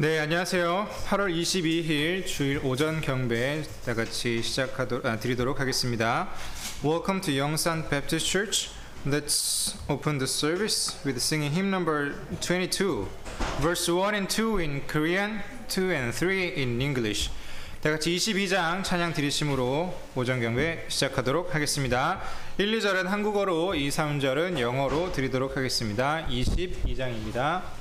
네, 안녕하세요. 8월 22일 주일 오전 경배 다 같이 시작하도록 아, 드리도록 하겠습니다. Welcome to Yongsan Baptist Church. Let's open the service with singing hymn number 22, verse 1 and 2 in Korean, 2 and 3 in English. 다 같이 22장 찬양 드리심으로 오전 경배 시작하도록 하겠습니다. 1, 2절은 한국어로, 2, 3절은 영어로 드리도록 하겠습니다. 22장입니다.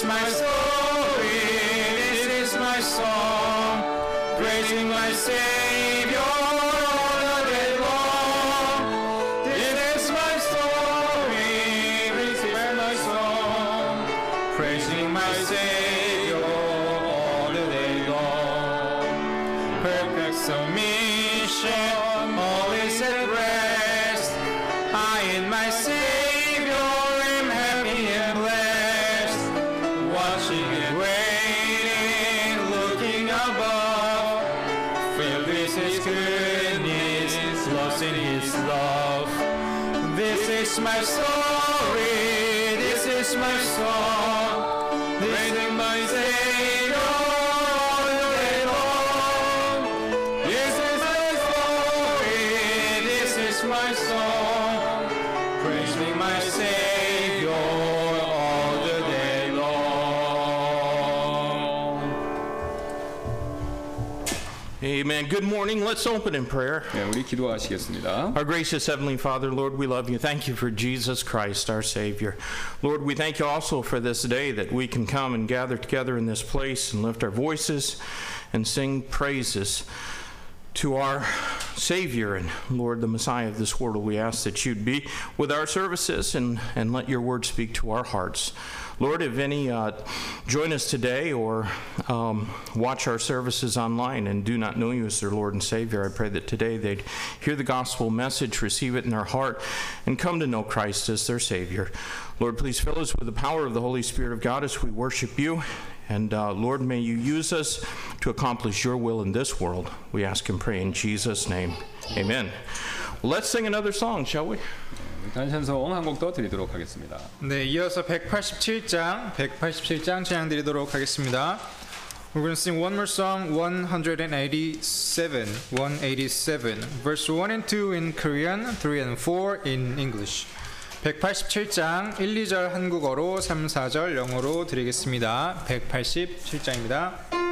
Is my story, this is my song. Praising my Savior filled with His goodness, lost in His love. This is my story, this is my song, praising my Savior Amen. Good morning. Let's open in prayer. 네, 우리 기도하시겠습니다. Our gracious Heavenly Father, Lord, we love you. Thank you for Jesus Christ, our Savior. Lord, we thank you also for this day that we can come and gather together in this place and lift our voices and sing praises to our Savior and Lord, the Messiah of this world. We ask that you'd be with our services and, and let your word speak to our hearts. Lord, if any uh, join us today or um, watch our services online and do not know you as their Lord and Savior, I pray that today they'd hear the gospel message, receive it in their heart, and come to know Christ as their Savior. Lord, please fill us with the power of the Holy Spirit of God as we worship you. And uh, Lord, may you use us to accomplish your will in this world. We ask and pray in Jesus' name. Amen. Let's sing another song, shall we? 단찬송 한 곡 더 드리도록 하겠습니다. 네, 이어서 187장, 187장 찬양 드리도록 하겠습니다. We're going to sing one more song, 187, 187, verse 1 and 2 in Korean, 3 and 4 in English. 187장 1, 2절 한국어로 3, 4절 영어로 드리겠습니다. 187장입니다.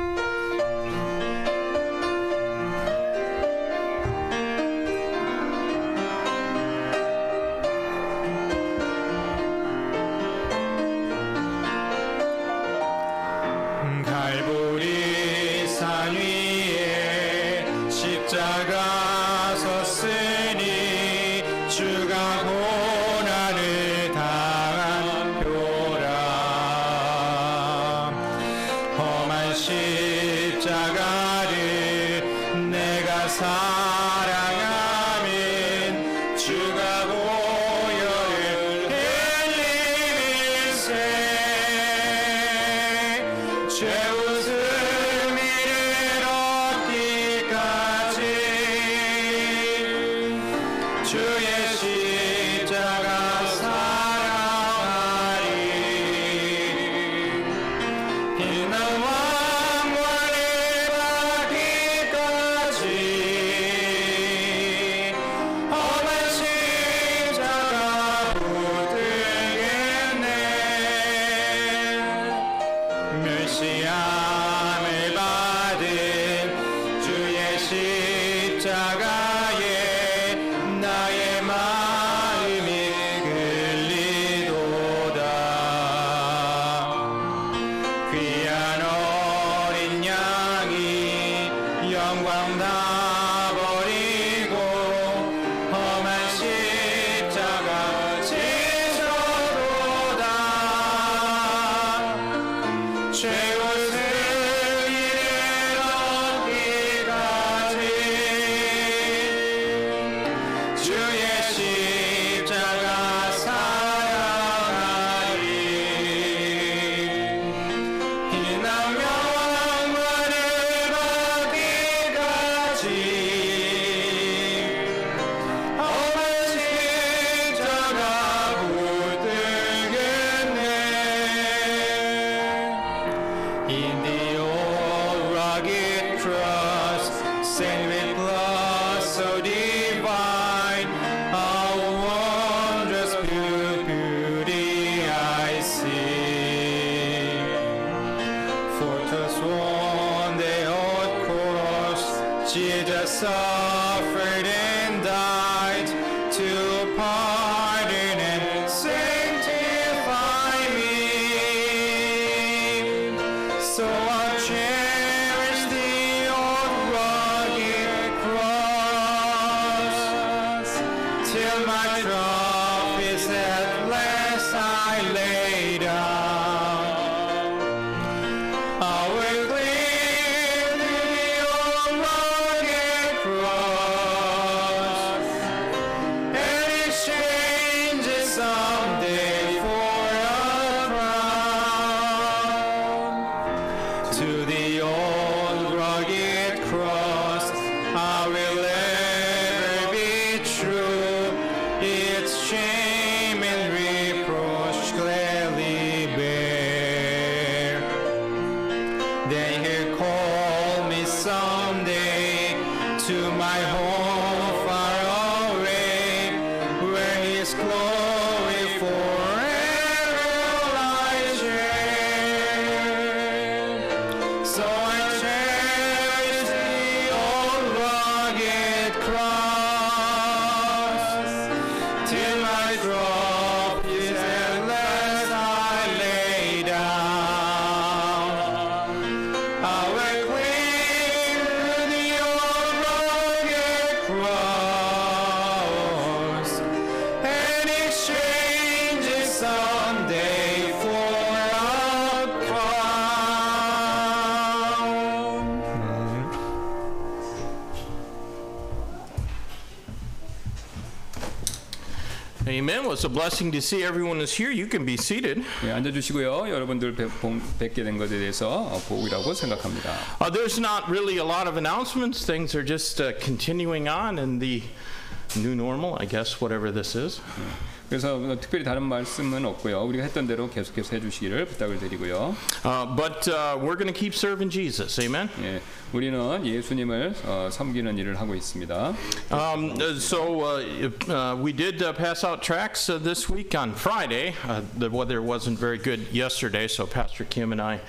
Shell. Jesus suffered exchange Amen. Well, it's a blessing to see everyone is here. You can be seated. 예, 앉아주시고요. 여러분들 뵙, 본- 뵙게 된 것에 대해서 어, 복이라고 생각합니다. Uh, there's not really a lot of announcements. Things are just uh, continuing on in the new normal, I guess, whatever this is. 그래서 어, 특별히 다른 말씀은 없고요. 우리가 했던 대로 계속해서 해주시기를 부탁을 드리고요. Uh, but uh, we're going to keep serving Jesus. Amen. 예, 우리는 예수님을 어, 섬기는 일을 하고 있습니다. Um, uh, so uh, uh, we did uh, pass out tracts uh, this week on Friday. Uh, the weather wasn't very good yesterday, so Pastor Kim and I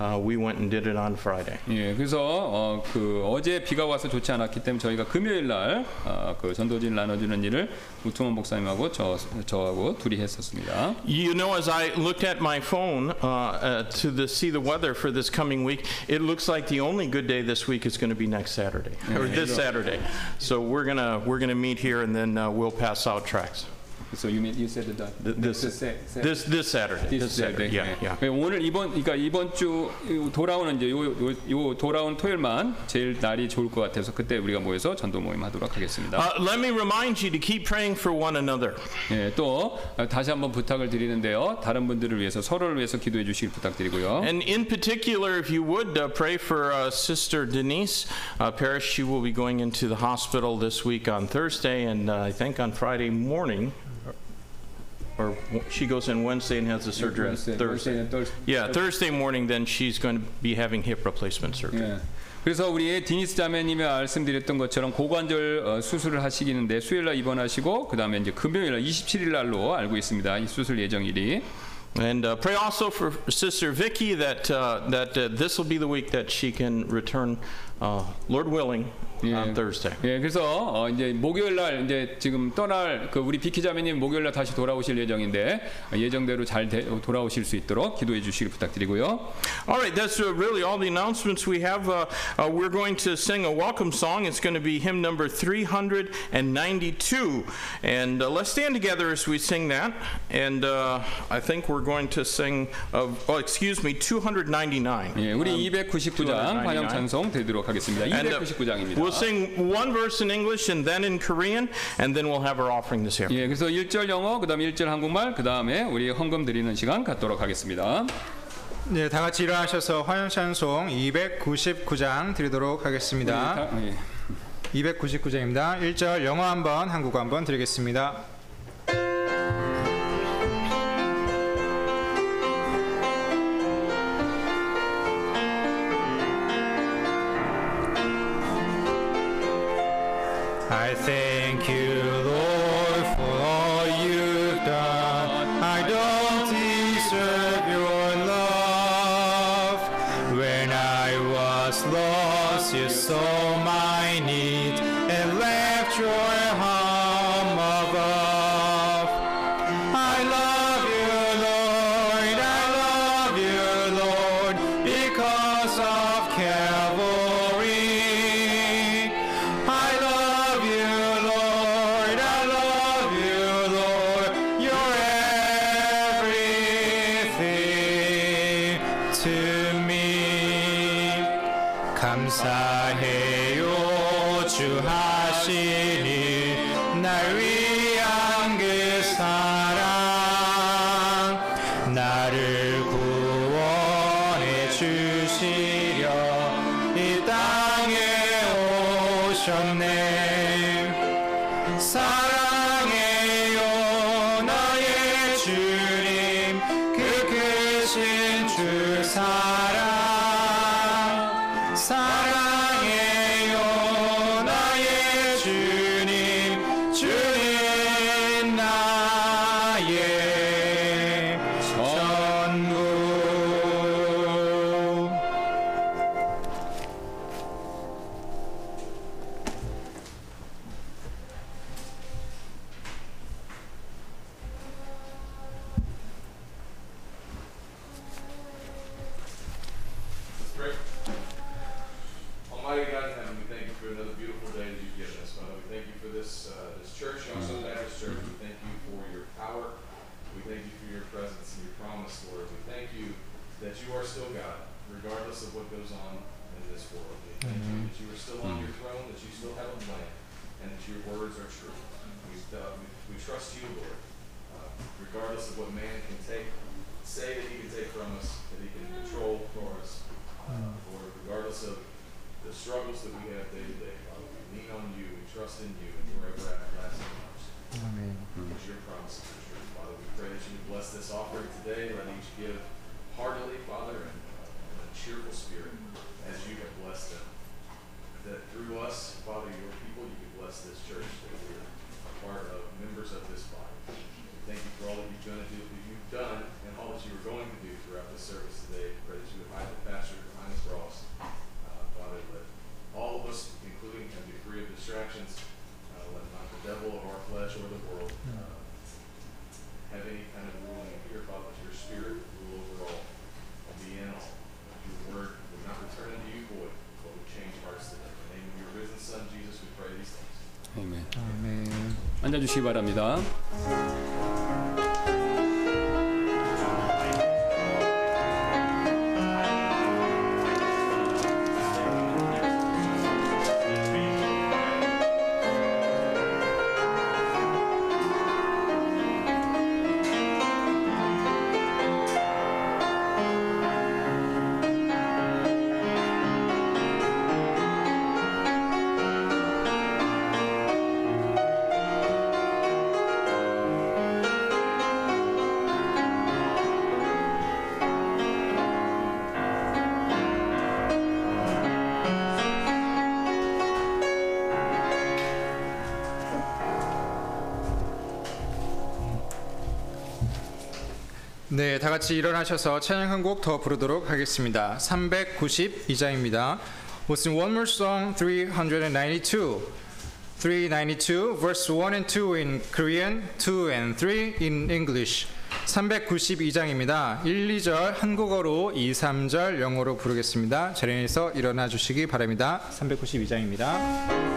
uh, we went and did it on Friday. 예, 그래서 어, 그 어제 비가 와서 좋지 않았기 때문에 저희가 금요일 날그 전도진 나눠주는 일을 우투만 목사님하고 저 저하고 둘이 했었습니다. You know, as I looked at my phone uh, uh, to the, see the weather for this coming week, it looks like the only good day this week is going to be next Saturday or this Saturday. So we're gonna we're gonna meet here and then uh, we'll pass out tracts. So you mean you said that Th- this- next Sa- Sa- This this Saturday. this This Saturday. Saturday. Yeah, 네. yeah. 오늘 이번 그러니까 이번 주 돌아오는 이제 요, 요, 요 돌아온 토요일만 제일 날이 좋을 것 같아서 그때 우리가 모여서 전도 모임 하도록 하겠습니다. Uh, let me remind you to keep praying for one another. 예, 또 다시 한번 부탁을 드리는데요. 다른 분들을 위해서 서로를 위해서 기도해 주시길 부탁드리고요. And in particular, if you would uh, pray for uh, Sister Denise uh, Parrish, she will be going into the hospital this week on Thursday, and uh, I think on Friday morning, or or she goes in Wednesday and has the surgery on Thursday. Yeah, Thursday morning, then she's going to be having hip replacement surgery. 예. 그래서 우리 디니스 자매님이 말씀드렸던 것처럼 고관절 어, 수술을 하시기는데 수요일날 입원하시고 그 다음에 이제 금요일날 27일 날로 알고 있습니다. 이 수술 예정일이. And uh, pray also for Sister Vicky that uh, that uh, this will be the week that she can return, uh, Lord willing, on Thursday. 예, 그래서 어, 이제 목요일 날 이제 지금 떠날 그 우리 비키 자매님 목요일 날 다시 돌아오실 예정인데 어, 예정대로 잘 되- 돌아오실 수 있도록 기도해 주시길 부탁드리고요. All right, that's uh, really all the announcements we have. Uh, uh, we're going to sing a welcome song. It's going to be hymn number 392. And uh, let's stand together as we sing that. And uh, I think we're going to sing, of, oh, excuse me, 299. 예, 우리 299장 환영 299. 찬송 드리도록 하겠습니다. And uh, 299장입니다. We'll sing one verse in English and then in Korean, and then we'll have our offering this here. 예, 그래서 1절 영어, 그다음에 1절 한국말, 그다음에 우리 헌금 드리는 시간 갖도록 하겠습니다. 네, 다 같이 일어나셔서 화영 찬송 299장 드리도록 하겠습니다. 다- 예. 299장입니다. 1절 영어 한번, 한국어 한번 드리겠습니다. I thank 감사해요, 주 하시니 you are still God, regardless of what goes on in this world. We thank you that you are still on your throne, that you still have a plan, and that your words are true. We, uh, we, we trust you, Lord, uh, regardless of what man can take, say that he can take from us, that he can control for us. Uh, Lord, regardless of the struggles that we have day to day, Father, we lean on you, we trust in you, and your everlasting arms. 아멘. Because your promises are true. Father, we pray that you bless this offering today. Let each give heartily, Father, and uh, in a cheerful spirit as you have blessed them. That through us, Father, your people, you 앉아주시기 바랍니다. 네, 다 같이 일어나셔서 찬양 한 곡 더 부르도록 하겠습니다. 392장입니다. We'll sing one more song, 392. 392, verse 1 and 2 in Korean, 2 and 3 in English. 392장입니다. 1, 2절 한국어로 2, 3절 영어로 부르겠습니다. 자리에서 일어나 주시기 바랍니다. 392장입니다.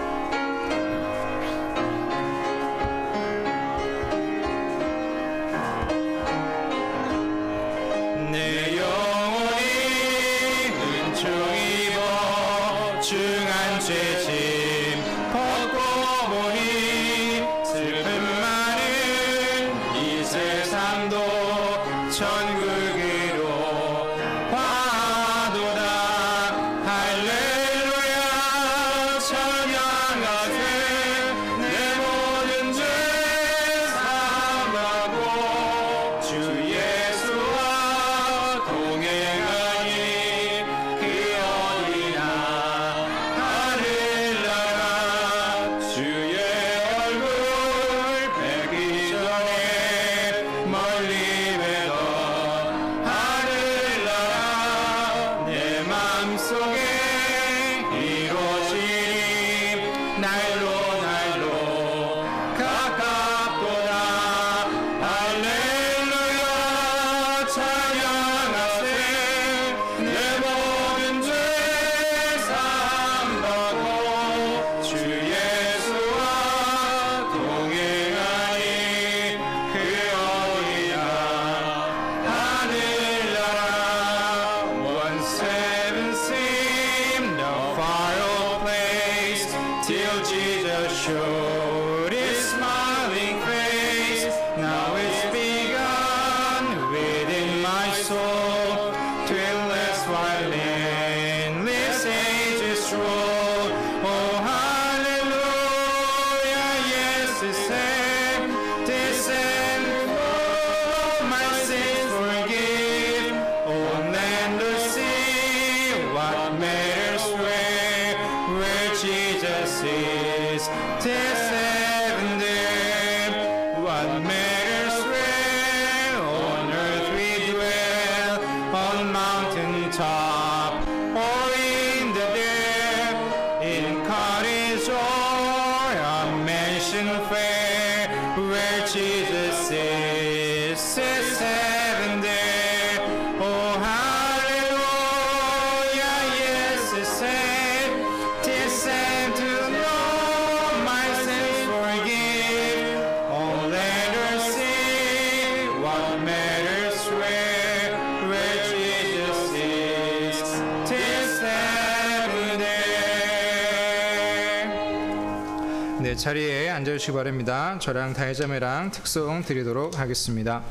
자리에 앉아주시기 바랍니다. 저랑 다혜자매랑 특송 드리도록 하겠습니다.